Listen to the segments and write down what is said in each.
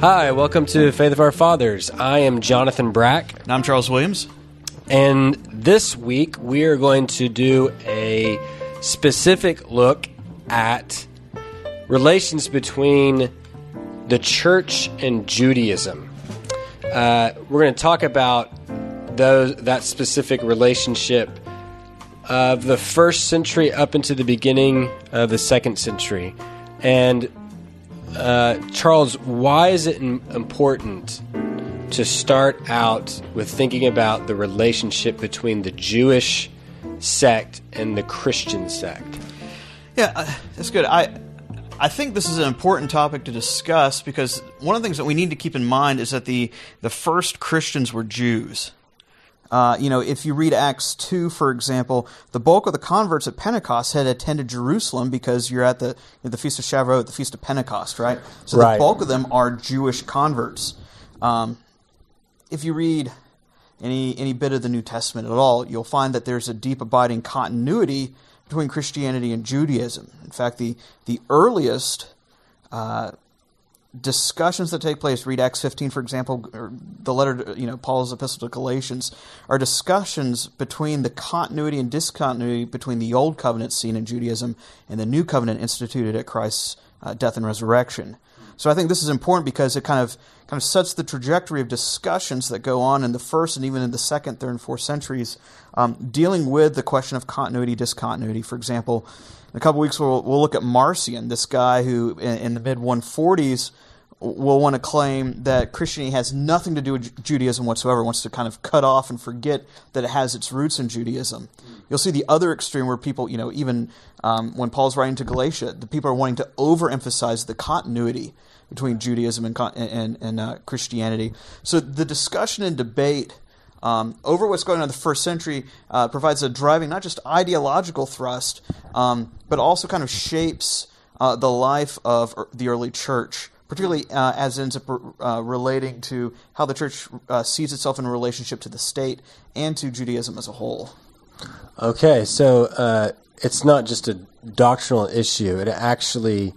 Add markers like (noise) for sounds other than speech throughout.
Hi, welcome to Faith of Our Fathers. I am Jonathan Brack, And I'm Charles Williams. and this week we are going to do a specific look at relations between the church and Judaism. Uh, we're going to talk about those that specific relationship of the first century up into the beginning of the second century, and uh, Charles, why is it important to start out with thinking about the relationship between the Jewish sect and the Christian sect? Yeah, uh, that's good. I I think this is an important topic to discuss because one of the things that we need to keep in mind is that the the first Christians were Jews. Uh, you know, if you read Acts 2, for example, the bulk of the converts at Pentecost had attended Jerusalem because you're at the the Feast of Shavuot, the Feast of Pentecost, right? So Right. the bulk of them are Jewish converts. Um, if you read any any bit of the New Testament at all, you'll find that there's a deep abiding continuity between Christianity and Judaism. In fact, the the earliest uh, discussions that take place, read Acts 15, for example, or the letter, you know, Paul's epistle to Galatians, are discussions between the continuity and discontinuity between the old covenant seen in Judaism and the new covenant instituted at Christ's uh, death and resurrection. So I think this is important because it kind of kind of sets the trajectory of discussions that go on in the first and even in the second, third, and fourth centuries, um, dealing with the question of continuity, discontinuity. For example, in a couple weeks we'll, we'll look at Marcion, this guy who in, in the mid 140s will want to claim that Christianity has nothing to do with Judaism whatsoever, wants to kind of cut off and forget that it has its roots in Judaism. You'll see the other extreme where people, you know, even um, when Paul's writing to Galatia, the people are wanting to overemphasize the continuity between Judaism and, and, and uh, Christianity. So the discussion and debate um, over what's going on in the first century uh, provides a driving, not just ideological thrust, um, but also kind of shapes uh, the life of er- the early church, particularly uh, as it ends up uh, relating to how the church uh, sees itself in relationship to the state and to Judaism as a whole. Okay, so uh, it's not just a doctrinal issue. It actually,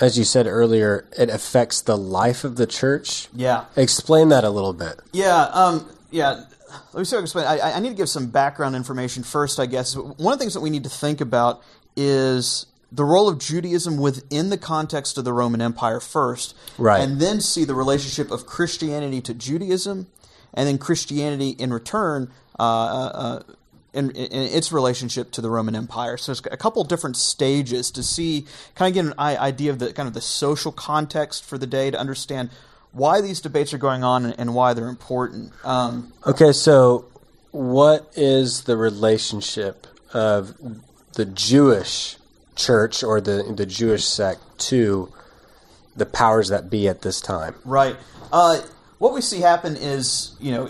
as you said earlier, it affects the life of the church. Yeah. Explain that a little bit. Yeah, um, yeah. Let me see if I can explain. I, I need to give some background information first, I guess. One of the things that we need to think about is the role of Judaism within the context of the Roman Empire first, Right. and then see the relationship of Christianity to Judaism, and then Christianity in return. Uh, uh, in, in its relationship to the Roman Empire, so it's a couple different stages to see, kind of get an idea of the kind of the social context for the day to understand why these debates are going on and, and why they're important. Um, Okay, so what is the relationship of the Jewish church or the the Jewish sect to the powers that be at this time? right. Uh, what we see happen is, you know,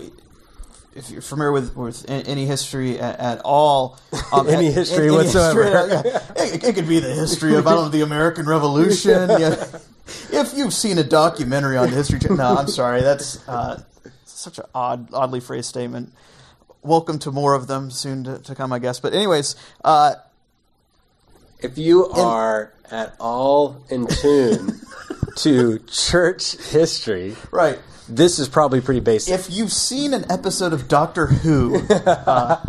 if you're familiar with, with any history at, at all, (laughs) um, Any at- history any whatsoever. history, yeah. it, it could be the history of I don't know the American (laughs) Revolution. yeah. If you've seen a documentary on the history, cha- no, I'm sorry, that's uh, such an odd, oddly phrased statement. Welcome to more of them soon to, to come, I guess. But anyways, uh, If you are at all in tune to church history, right. this is probably pretty basic. If you've seen an episode of Doctor Who, (laughs) uh,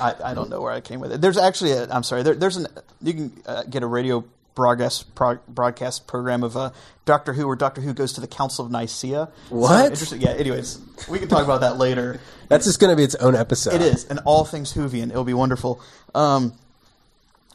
I, I don't know where I came with it. There's actually, a, I'm sorry, there, there's an you can uh, get a radio broadcast broadcast program of uh, Doctor Who where Doctor Who goes to the Council of Nicaea. So, What? interesting. Yeah. Anyways, we can talk about that later. That's just going to be its own episode. It is, and all things Whovian. It'll be wonderful. Um,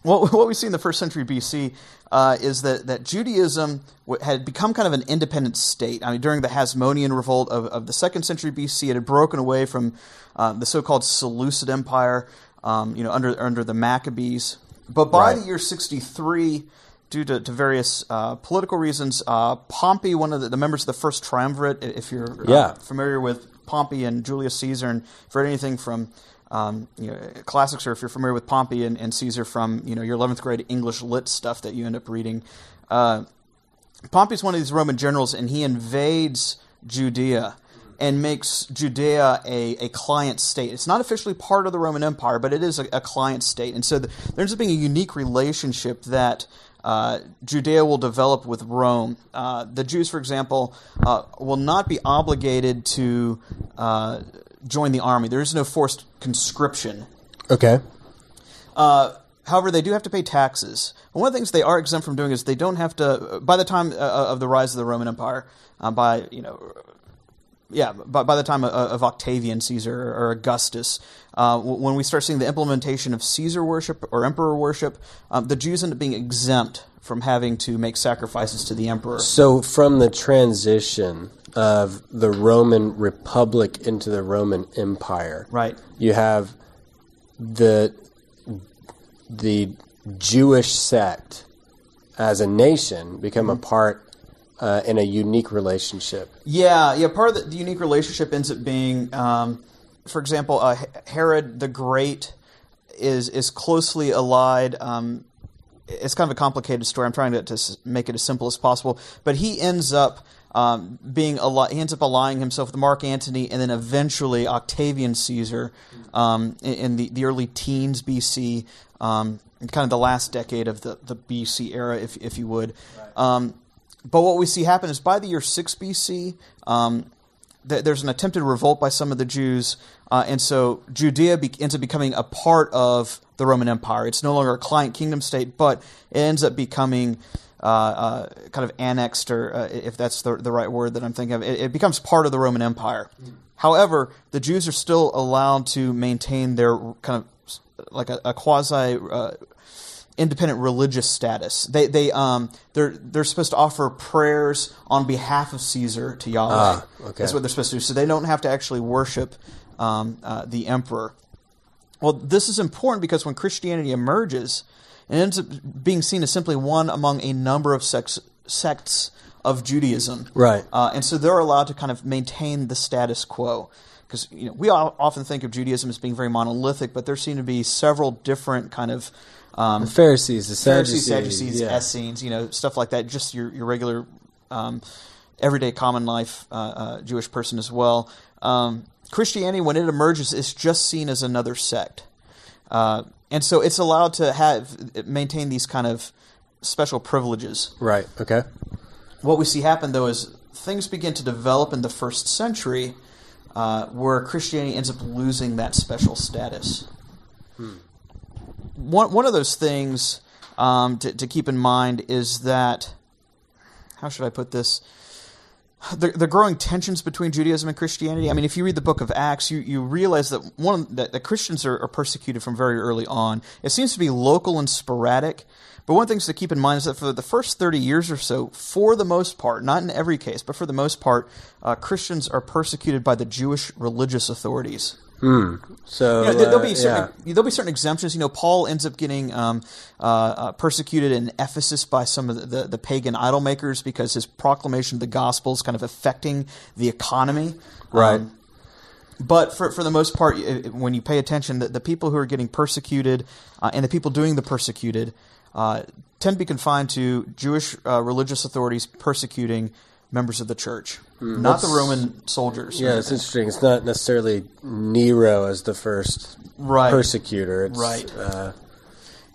what, what we see in the first century BC uh, is that, that Judaism w- had become kind of an independent state. I mean, during the Hasmonean revolt of, of the second century BC, it had broken away from uh, the so-called Seleucid Empire, um, you know, under under the Maccabees. But by Right. the year 63, due to, to various uh, political reasons, uh, Pompey, one of the, the members of the first triumvirate, if you're uh, Yeah. familiar with Pompey and Julius Caesar, and for anything from um, you know classics, or if you're familiar with Pompey and, and Caesar from you know your 11th grade English lit stuff that you end up reading, uh, Pompey's one of these Roman generals, and he invades Judea and makes Judea a, a client state. It's not officially part of the Roman Empire, but it is a, a client state. And so the, there ends up being a unique relationship that uh, Judea will develop with Rome. Uh, the Jews, for example, uh, will not be obligated to uh, join the army. There is no forced conscription. Okay. Uh, however, they do have to pay taxes. one of the things they are exempt from doing is they don't have to. By the time uh, of the rise of the Roman Empire, uh, by you know, yeah, by, by the time of, of Octavian Caesar or Augustus, uh, when we start seeing the implementation of Caesar worship or emperor worship, um, the Jews end up being exempt from having to make sacrifices to the emperor. So, from the transition of the Roman Republic into the Roman Empire, Right. you have the the Jewish sect as a nation become a part uh, in a unique relationship. Yeah, yeah. Part of the, the unique relationship ends up being, um, for example, uh, Herod the Great is is closely allied. Um, it's kind of a complicated story. I'm trying to, to make it as simple as possible, but he ends up um, being ally- he ends up allying himself with Mark Antony, and then eventually Octavian Caesar um, in, in the, the early teens BC, um, kind of the last decade of the, the BC era, if if you would. Um, but what we see happen is by the year 6 BC, um, th- there's an attempted revolt by some of the Jews, uh, and so Judea be- ends up becoming a part of the Roman Empire. It's no longer a client kingdom state, but it ends up becoming uh, uh, kind of annexed, or uh, if that's the, the right word that I'm thinking of, it, it becomes part of the Roman Empire. However, the Jews are still allowed to maintain their kind of like a, a quasi uh, independent religious status. They they um they're they're supposed to offer prayers on behalf of Caesar to Yahweh. Ah, okay. That's what they're supposed to do. So they don't have to actually worship um, uh, the emperor. Well, this is important because when Christianity emerges, it ends up being seen as simply one among a number of sects, sects of Judaism. Right. Uh, and so they're allowed to kind of maintain the status quo. Because you know, we all often think of Judaism as being very monolithic, but there seem to be several different kind of um, The Pharisees, the Pharisees, Sadducees, Sadducees, yeah. Essenes, you know, stuff like that. Just your your regular, um, everyday common life uh, uh, Jewish person as well. Um, Christianity, when it emerges, is just seen as another sect, uh, and so it's allowed to have maintain these kind of special privileges. Right. Okay. What we see happen though is things begin to develop in the first century, uh, where Christianity ends up losing that special status one one of those things um, to, to keep in mind is that how should I put this? The, the growing tensions between Judaism and Christianity. I mean, if you read the book of Acts, you, you realize that one that, that Christians are, are persecuted from very early on. It seems to be local and sporadic, but one thing to keep in mind is that for the first thirty years or so, for the most part, not in every case, but for the most part, uh, Christians are persecuted by the Jewish religious authorities. So You know, there- there'll be uh, certain, there'll be certain exemptions. You know, Paul ends up getting um, uh, uh, persecuted in Ephesus by some of the, the, the pagan idol makers because his proclamation of the gospel is kind of affecting the economy. Right. Um, but for, for the most part, i- i- when you pay attention, the, the people who are getting persecuted uh, and the people doing the persecuted uh, tend to be confined to Jewish uh, religious authorities persecuting members of the church, not the Roman soldiers. Yeah, it's interesting. It's not necessarily Nero as the first Right. persecutor. It's, Right. Uh,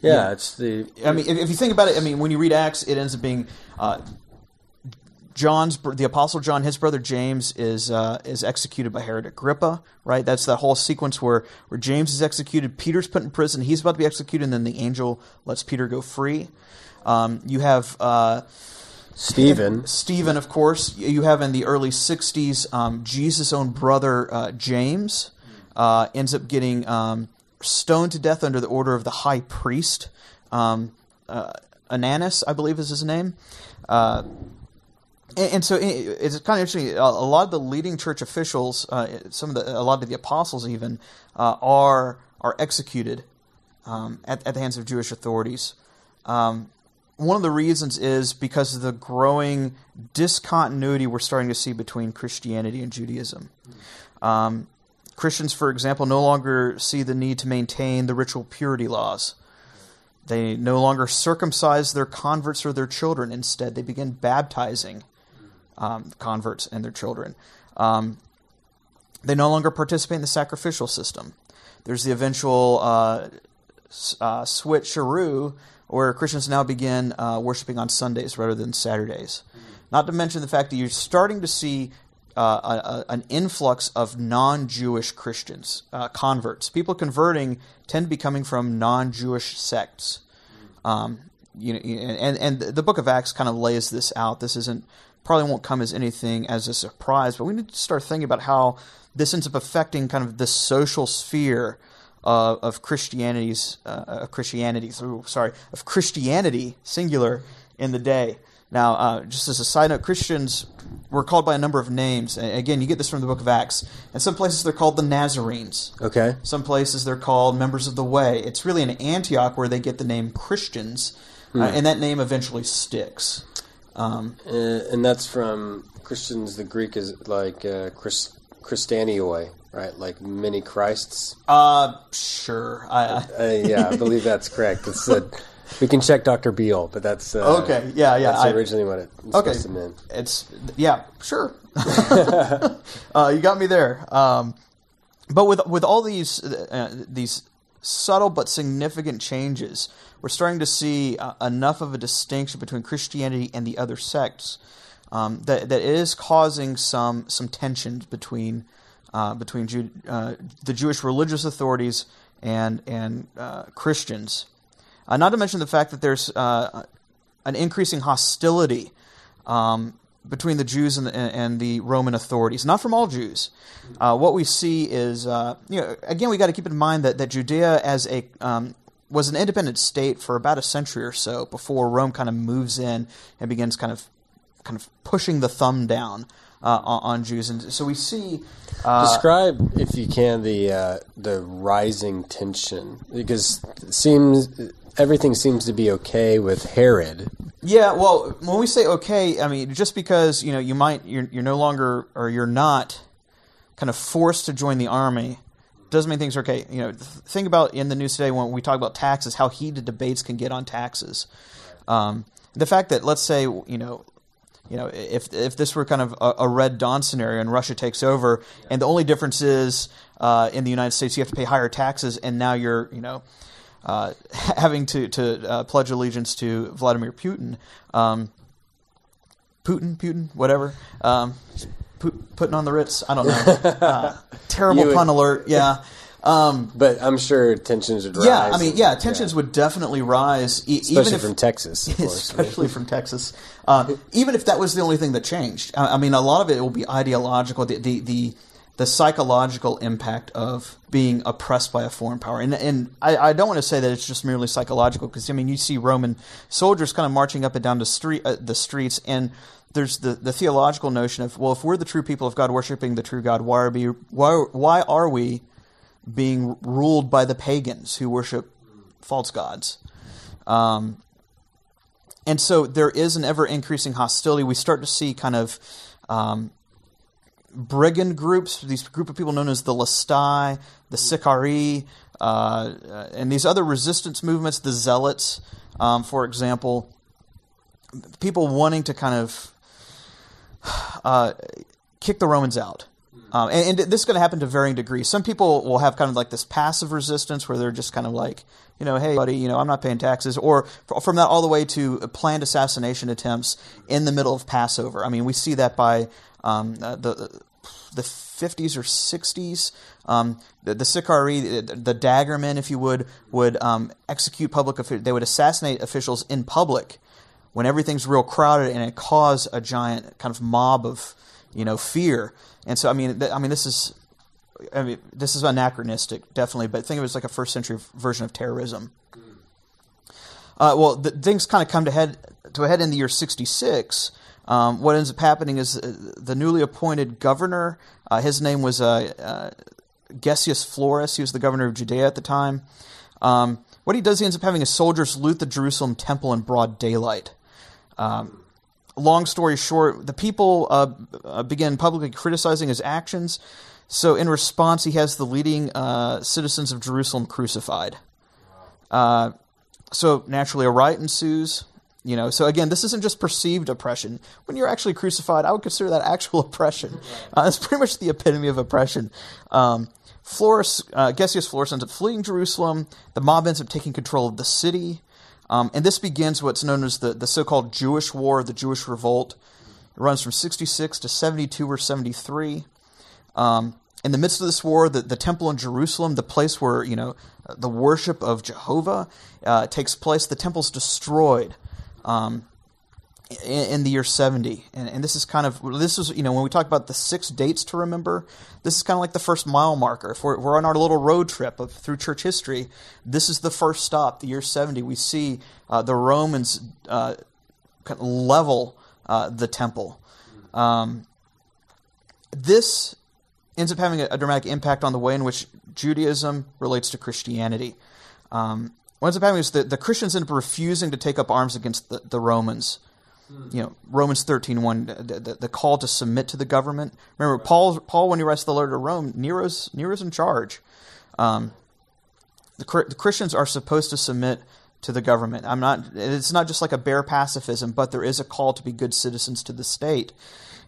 yeah, it's the I mean, if, if you think about it, I mean, when you read Acts, it ends up being uh, John's the apostle John, his brother James is uh, is executed by Herod Agrippa. Right, that's that whole sequence where where James is executed, Peter's put in prison, he's about to be executed, and then the angel lets Peter go free. Um, you have uh, Stephen. Stephen, of course. You have in the early '60s um, Jesus' own brother uh, James uh, ends up getting um, stoned to death under the order of the high priest um, uh, Ananus, I believe is his name. Uh, and, and so it- it's kind of interesting. A, a lot of the leading church officials, uh, some of the, a lot of the apostles, even uh, are are executed um, at, at the hands of Jewish authorities. Um, one of the reasons is because of the growing discontinuity we're starting to see between Christianity and Judaism. Um, Christians, for example, no longer see the need to maintain the ritual purity laws. They no longer circumcise their converts or their children. Instead, they begin baptizing um, converts and their children. Um, they no longer participate in the sacrificial system. There's the eventual uh, uh, switcheroo where Christians now begin uh, worshiping on Sundays rather than Saturdays. Not to mention the fact that you're starting to see uh, a, a, an influx of non-Jewish Christians, uh, converts. People converting tend to be coming from non-Jewish sects. Um, you know, and and the Book of Acts kind of lays this out. This isn't probably won't come as anything as a surprise, but we need to start thinking about how this ends up affecting kind of the social sphere uh, of Christianity's uh, of Christianity. Sorry, of Christianity singular in the day. Now, uh, just as a side note, Christians were called by a number of names. Again, you get this from the book of Acts. In some places, they're called the Nazarenes. Okay. Some places, they're called members of the way. It's really in Antioch where they get the name Christians, uh, hmm. uh, and that name eventually sticks. Um, uh, and that's from Christians. The Greek is like uh, Christ, Christianoi, right? Like many Christs. Uh, sure. I, uh, yeah, I believe that's correct. It's uh, we can check Dr. Beale, but that's uh, okay. Yeah, yeah. That's I, originally what it was okay. supposed to mean. It's yeah, sure. (laughs) uh, you got me there. Um, but with with all these uh, these subtle but significant changes, we're starting to see uh, enough of a distinction between Christianity and the other sects um, that that is causing some some tensions between uh, between Jew, uh, the Jewish religious authorities and and uh, Christians. Uh, not to mention the fact that there's uh, an increasing hostility um, between the Jews and the, and the, Roman authorities. Not from all Jews. Uh, what we see is, uh, you know, again, we got to keep in mind that, that Judea as a um, was an independent state for about a century or so before Rome kind of moves in and begins kind of kind of pushing the thumb down uh, on, Jews. And so we see. Uh, Describe, if you can, the uh, the rising tension because it seems everything seems to be okay with Herod. Yeah, well, when we say okay, I mean just because you know you might you're, you're no longer or you're not kind of forced to join the army doesn't mean things are okay. You know, think about in the news today when we talk about taxes, how heated debates can get on taxes. Um, the fact that let's say you know you know, if if this were kind of a, a, Red Dawn scenario and Russia takes over, and the only difference is uh, in the United States you have to pay higher taxes, and now you're you know uh, (laughs) having to to uh, pledge allegiance to Vladimir Putin, um, Putin, Putin, whatever. Um, putting on the Ritz. I don't know. (laughs) Uh, terrible pun alert. Yeah. (laughs) Um, but I'm sure tensions would rise. Yeah, I mean, yeah, tensions yeah. would definitely rise, e- especially even if, from Texas, (laughs) course, especially right? from Texas. Uh, even if that was the only thing that changed, I, I, mean, a lot of it will be ideological. The, the the, the psychological impact of being oppressed by a foreign power, and and I, I don't want to say that it's just merely psychological, because I mean, you see Roman soldiers kind of marching up and down the street, uh, the streets, and there's the, the theological notion of well, if we're the true people of God, worshiping the true God, why are we why why are we being ruled by the pagans who worship false gods. Um, and so there is an ever increasing hostility. We start to see kind of um, brigand groups, these group of people known as the Lestai, the Sicarii, uh, and these other resistance movements, the Zealots, um, for example, people wanting to kind of uh, kick the Romans out. Um, and, and, this is going to happen to varying degrees. Some people will have kind of like this passive resistance where they're just kind of like, you know, hey, buddy, you know, I'm not paying taxes. Or from that all the way to planned assassination attempts in the middle of Passover. I mean, we see that by um, the the 50s or 60s. Um, the, the Sicarii, the, the daggermen, if you would, would um, execute public. officials. They would assassinate officials in public when everything's real crowded, and it caused a giant kind of mob of you know fear. And so, I mean, th- I mean, this is, I mean, this is anachronistic, definitely. But think of it as like a first century version of terrorism. Uh, well, the, things kind of come to head to a head in the year sixty six. Um, what ends up happening is uh, the newly appointed governor. Uh, his name was uh, uh, Gessius Florus. He was the governor of Judea at the time. Um, what he does, he ends up having his soldiers loot the Jerusalem temple in broad daylight. Um, long story short, the people uh, uh, begin publicly criticizing his actions. So, in response, he has the leading uh, citizens of Jerusalem crucified. Uh, so, naturally, a riot ensues. You know, so again, this isn't just perceived oppression. When you're actually crucified, I would consider that actual oppression. Uh, it's pretty much the epitome of oppression. Um, Florus, uh, Gessius Florus ends up fleeing Jerusalem. The mob ends up taking control of the city. Um, and this begins what's known as the, the so called Jewish War, the Jewish Revolt. It runs from 66 to 72 or 73. Um, in the midst of this war, the, the temple in Jerusalem, the place where you know the worship of Jehovah uh, takes place, the temple's destroyed. Um, in, the year 70 and, and, this is kind of this is you know when we talk about the six dates to remember this is kind of like the first mile marker. If we're, we're on our little road trip of, through church history this is the first stop the year 70 we see uh, the romans uh, level uh, the temple. Um, this ends up having a, a, dramatic impact on the way in which judaism relates to christianity. Um, what ends up happening is that the christians end up refusing to take up arms against the, the romans you know Romans 13 1 the, the, the, call to submit to the government. Remember Paul Paul when he writes the letter to Rome Nero's Nero's in charge. Um, the, the Christians are supposed to submit to the government. I'm not it's not just like a bare pacifism but there is a call to be good citizens to the state.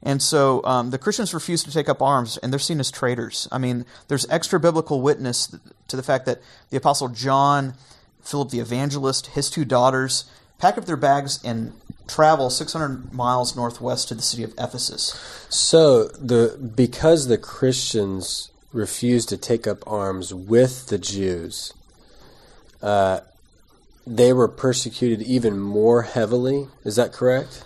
And so um, the Christians refuse to take up arms, and they're seen as traitors. I mean, there's extra biblical witness to the fact that the Apostle John, Philip the Evangelist, his two daughters, pack up their bags and travel 600 miles northwest to the city of Ephesus. So the because the Christians refused to take up arms with the Jews, uh, they were persecuted even more heavily. Is that correct?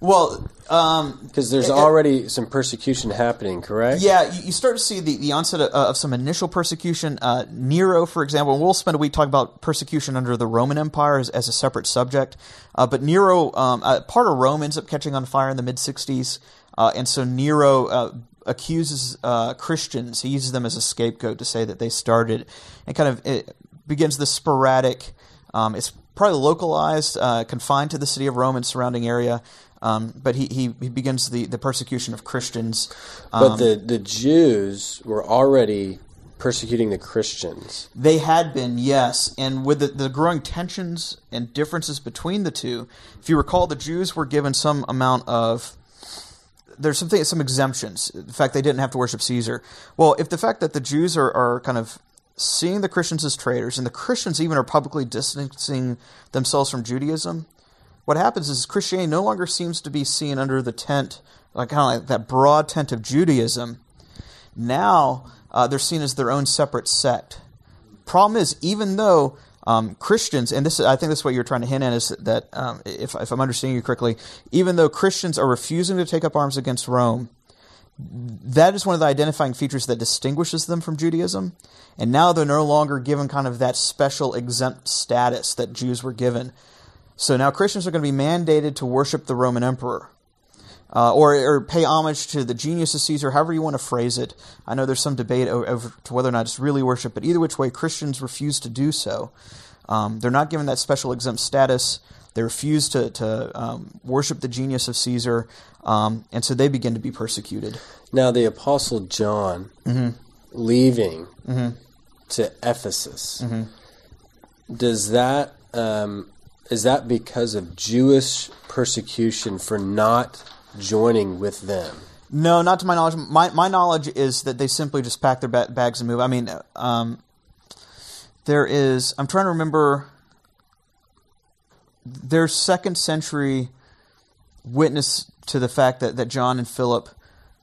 Well, because um, there's already some persecution happening, correct? Yeah, you, start to see the, the onset of, of some initial persecution. Uh, Nero, for example, and we'll spend a week talking about persecution under the Roman Empire as, as a separate subject. Uh, but Nero, um, uh, part of Rome ends up catching on fire in the mid 60s, uh, and so Nero uh, accuses uh, Christians. He uses them as a scapegoat to say that they started, and kind of it begins this sporadic. Um, it's probably localized, confined to the city of Rome and surrounding area. Um, but he, he, he, begins the, the persecution of Christians. Um, but the, the Jews were already persecuting the Christians. They had been, yes. And with the, the growing tensions and differences between the two, if you recall, the Jews were given some amount of. There's something, some exemptions. The fact they didn't have to worship Caesar. Well, if the fact that the Jews are, are kind of seeing the Christians as traitors, and the Christians even are publicly distancing themselves from Judaism, what happens is Christianity no longer seems to be seen under the tent, like kind of like that broad tent of Judaism. Now uh, they're seen as their own separate sect. Problem is, even though um, Christians, and this I think this is what you're trying to hint at, is that um, if, if I'm understanding you correctly, even though Christians are refusing to take up arms against Rome, that is one of the identifying features that distinguishes them from Judaism. And now they're no longer given kind of that special exempt status that Jews were given. So now Christians are going to be mandated to worship the Roman emperor. Uh, or, or pay homage to the genius of Caesar, however you want to phrase it. I know there's some debate over to whether or not it's really worship, but either which way, Christians refuse to do so. Um, they're not given that special exempt status. They refuse to, to um, worship the genius of Caesar, um, and so they begin to be persecuted. Now, the Apostle John mm-hmm. leaving mm-hmm. to Ephesus, mm-hmm. does that um, is that because of Jewish persecution for not joining with them? No, not to my knowledge. My my knowledge is that they simply just pack their ba- bags and move. I mean, um, there is. I'm trying to remember. There's second century witness to the fact that, that John and Philip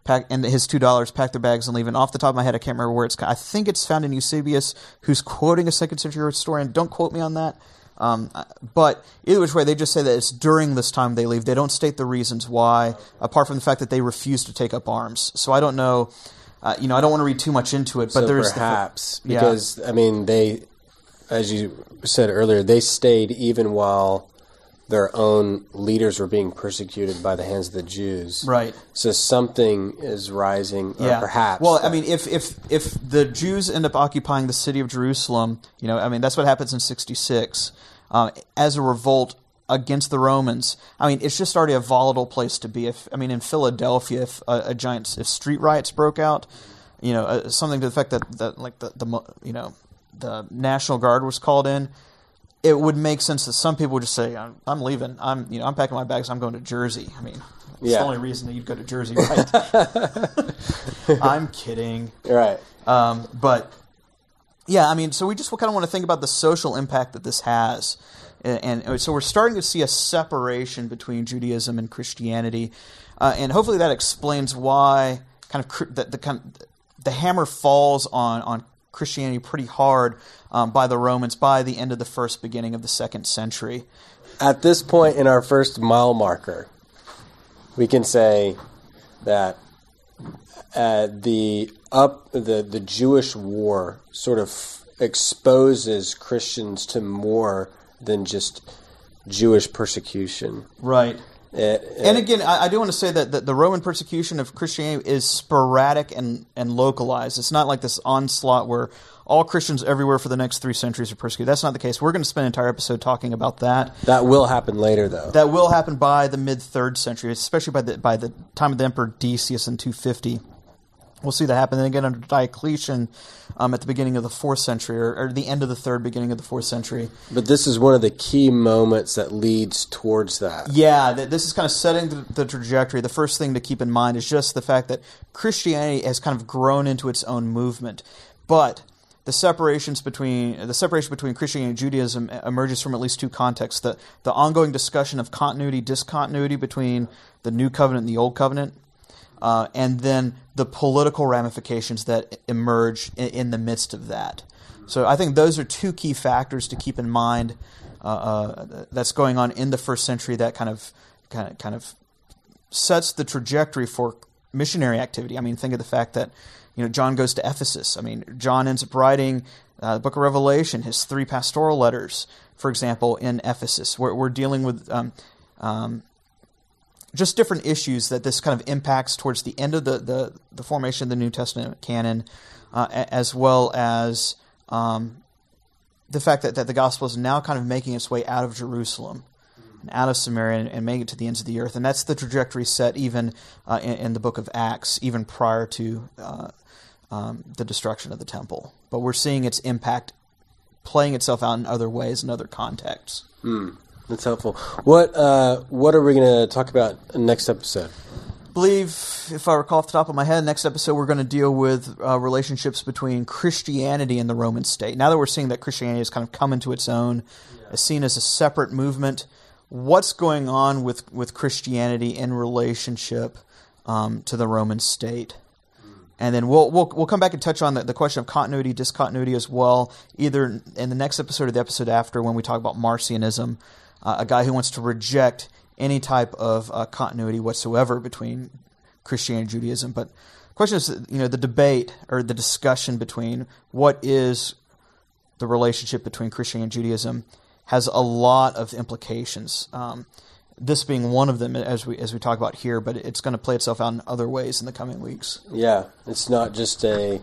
pack and his two dollars pack their bags and leave. And off the top of my head, I can't remember where it's. I think it's found in Eusebius, who's quoting a second century historian. Don't quote me on that. Um, but either which way, they just say that it's during this time they leave. They don't state the reasons why, apart from the fact that they refuse to take up arms. So I don't know. Uh, you know, I don't want to read too much into it, but so there's perhaps the, because yeah. I mean they, as you said earlier, they stayed even while their own leaders were being persecuted by the hands of the Jews. Right. So something is rising, yeah. perhaps. Well, I mean, if if if the Jews end up occupying the city of Jerusalem, you know, I mean, that's what happens in '66 um, as a revolt against the Romans. I mean, it's just already a volatile place to be. If I mean, in Philadelphia, if a, a giant if street riots broke out, you know, uh, something to the effect that, that like the, the you know the National Guard was called in it would make sense that some people would just say, "I'm, I'm leaving. I'm you know I'm packing my bags. I'm going to Jersey." I mean, it's yeah. the only reason that you'd go to Jersey, right? (laughs) I'm kidding. Right. Um, but yeah, I mean, so we just kind of want to think about the social impact that this has. and, and so we're starting to see a separation between Judaism and Christianity, uh, and hopefully that explains why kind of the, the kind the hammer falls on on Christianity pretty hard um, by the Romans by the end of the first, beginning of the second century. At this point in our first mile marker, we can say that uh, the up the the Jewish war sort of exposes Christians to more than just Jewish persecution. Right. It, and again, I, I, do want to say that the, the, Roman persecution of Christianity is sporadic and, and localized. It's not like this onslaught where all Christians everywhere for the next three centuries are persecuted. That's not the case. We're going to spend an entire episode talking about that. That will happen later, though. That will happen by the mid third century, especially by the by the time of the Emperor Decius in 250. We'll see that happen. Then again, under Diocletian um, at the beginning of the fourth century, or, or, the end of the third, beginning of the fourth century. But this is one of the key moments that leads towards that. Yeah, this is kind of setting the, the trajectory. The first thing to keep in mind is just the fact that Christianity has kind of grown into its own movement. But the separations between the separation between Christianity and Judaism emerges from at least two contexts: the the ongoing discussion of continuity, discontinuity between the New Covenant and the Old Covenant, uh, and then the political ramifications that emerge in, in, the midst of that. So I think those are two key factors to keep in mind uh, uh, that's going on in the first century that kind of kind of kind of sets the trajectory for missionary activity. I mean, think of the fact that you know John goes to Ephesus. I mean, John ends up writing uh, the Book of Revelation, his three pastoral letters, for example, in Ephesus. We're, we're dealing with um, um, just different issues that this kind of impacts towards the end of the, the, the formation of the New Testament canon, uh, as well as um, the fact that, that the gospel is now kind of making its way out of Jerusalem and out of Samaria and, and making it to the ends of the earth. And that's the trajectory set even uh, in, in, the book of Acts, even prior to uh, um, the destruction of the temple. But we're seeing its impact playing itself out in other ways, in other contexts. Mm. That's helpful. What uh, What are we going to talk about next episode? I believe, if I recall off the top of my head, next episode we're going to deal with uh, relationships between Christianity and the Roman state. Now that we're seeing that Christianity has kind of come into its own, yeah. is seen as a separate movement, what's going on with, with Christianity in relationship um, to the Roman state? and then we'll, we'll we'll come back and touch on the, the question of continuity, discontinuity as well, either in the next episode or the episode after when we talk about Marcionism, uh, a guy who wants to reject any type of uh, continuity whatsoever between Christianity and Judaism. But the question is, you know, the debate or the discussion between what is the relationship between Christianity and Judaism has a lot of implications. Um, this being one of them, as we as we talk about here, but it's going to play itself out in other ways in the coming weeks. Yeah, it's not just a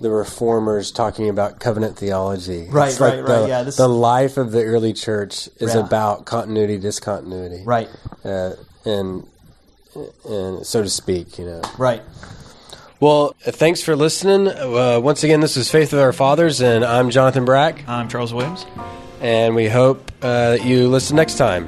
the reformers talking about covenant theology. Right, it's right, like right. The, yeah, the life of the early church is yeah. about continuity, discontinuity. Right. Uh, and and so to speak, you know. Right. Well, thanks for listening. Uh, once again, this is Faith of Our Fathers, and I'm Jonathan Brack. I'm Charles Williams. And we hope uh, that you listen next time.